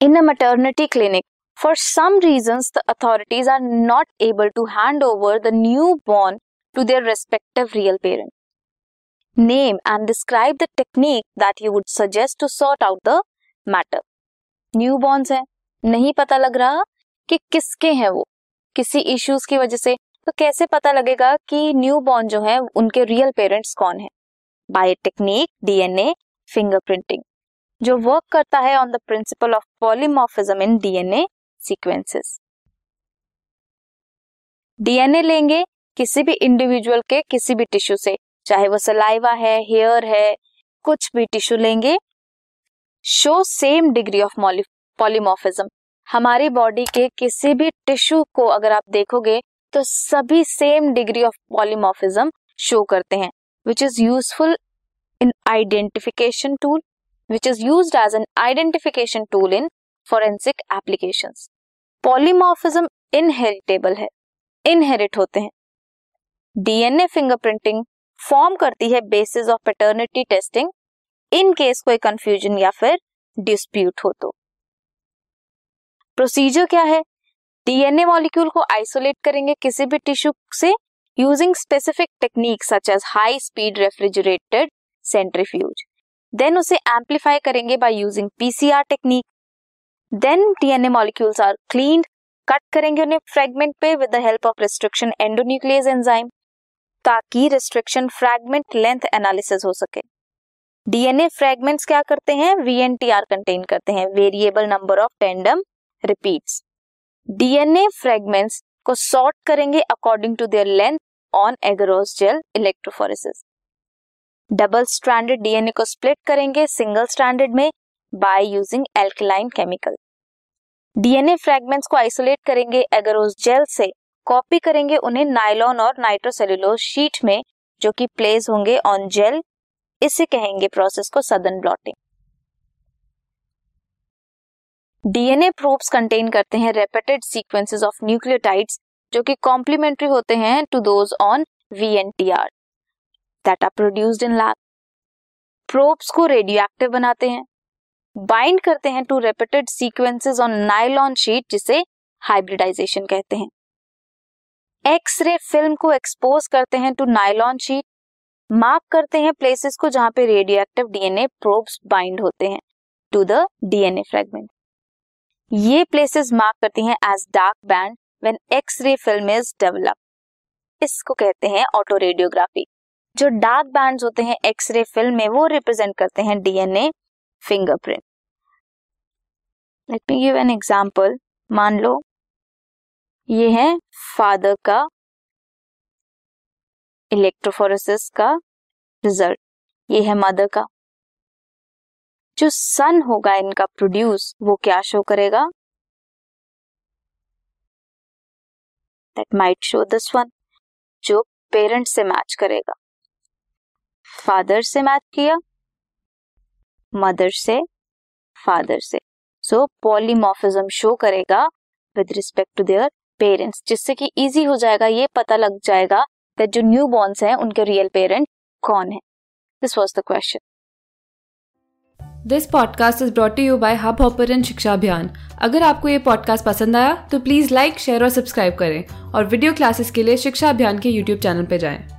In a maternity clinic for some reason the authorities are not able to hand over the newborn to their respective real parent name and describe the technique that you would suggest to sort out the matter newborns है. नहीं पता लग रहा कि किसके हैं वो? किसी इश्यूज़ की वजह से? तो कैसे पता लगेगा कि न्यू बॉर्न जो है, उनके रियल पेरेंट्स कौन है? बाय टेक्निक डीएनए फिंगरप्रिंटिंग जो वर्क करता है on the principle of polymorphism in DNA sequences DNA लेंगे किसी भी इंडिविजुअल के किसी भी टिश्यू से, चाहे वो सलाइवा है हेयर है, कुछ भी टिश्यू लेंगे। Show same degree of polymorphism हमारी बॉडी के किसी भी टिश्यू को अगर आप देखोगे तो सभी same degree of polymorphism show करते हैं which is useful in identification tool which is use as an identification tool in forensic application polymorphism inheritable है इनहेरिट होते हैं। डीएनए फिंगरप्रिंटिंग फॉर्म करती है basis of paternity testing in case कोई confusion या फिर डिस्प्यूट हो तो। प्रोसीजर क्या है? डीएनए मॉलिक्यूल को आइसोलेट करेंगे किसी भी टिश्यू से using specific technique such as high speed refrigerated centrifuge then उसे एम्पलीफाई करेंगे by using PCR technique then DNA molecules are clean cut करेंगे उन्हें फ्रेगमेंट पे with the help of restriction endonuclease enzyme ताकि रिस्ट्रिक्शन फ्रैगमेंट लेंथ एनालिसिस हो सके। DNA fragments क्या करते हैं? वीएनटीआर कंटेन करते हैं। Variable number of tandem repeats DNA fragments को सॉर्ट करेंगे according to their length on agarose gel electrophoresis double stranded DNA को स्प्लिट करेंगे सिंगल स्ट्रैंडेड में by using alkaline chemical. DNA fragments को आइसोलेट करेंगे agarose gel से copy करेंगे उन्हें नाइलॉन और नाइट्रोसेलुलोज शीट में, जो कि प्लेस होंगे ऑन जेल, इसे कहेंगे प्रोसेस को सदन ब्लॉटिंग। डीएनए प्रोब्स कंटेन करते हैं रेपिटेड सीक्वेंसेस ऑफ़ न्यूक्लियोटाइड्स जो कि कॉम्प्लीमेंट्री होते हैं to those on VNTR that are produced in lab. Probes को रेडियो एक्टिव बनाते हैं। बाइंड करते हैं to repeated sequences on nylon sheet जिसे हाइब्रिडाइजेशन कहते हैं। एक्सरे फ़िल्म को एक्सपोज करते हैं टू नाइलॉन शीट मार्क करते हैं प्लेसेस को जहाँ पे radio active DNA probes bind होते हैं टू द डीएनए फ्रेगमेंट ये प्लेसेस मार्क करती हैं as dark band when X ray film is develop इसको कहते हैं ऑटो रेडियोग्राफी जो डार्क बैंड्स होते हैं एक्सरे फ़िल्म में, वो रिप्रेजेंट करते हैं DNA fingerprint let me give an example मान लो, ये है फादर का इलेक्ट्रोफोरेसिस का रिज़ल्ट ये है मदर का. जो सन होगा, इनका प्रोड्यूस वो क्या शो करेगा? That might show this one जो पेरेंट से मैच करेगा. फादर से मैच किया। मदर से फादर से। सो पॉलीमॉर्फिज्म शो करेगा with respect to their parents जिससे कि इजी हो जाएगा, ये पता लग जाएगा दैट जो न्यू बॉर्न्स हैं, उनके रियल पेरेंट कौन है। This was the question this podcast is brought you by Hubhopper शिक्षा अभियान अगर आपको ये पॉडकास्ट पसंद आया तो प्लीज़ लाइक शेयर और सब्सक्राइब करें और वीडियो क्लासेस के लिए शिक्षा अभियान के यूट्यूब चैनल पर जाएँ।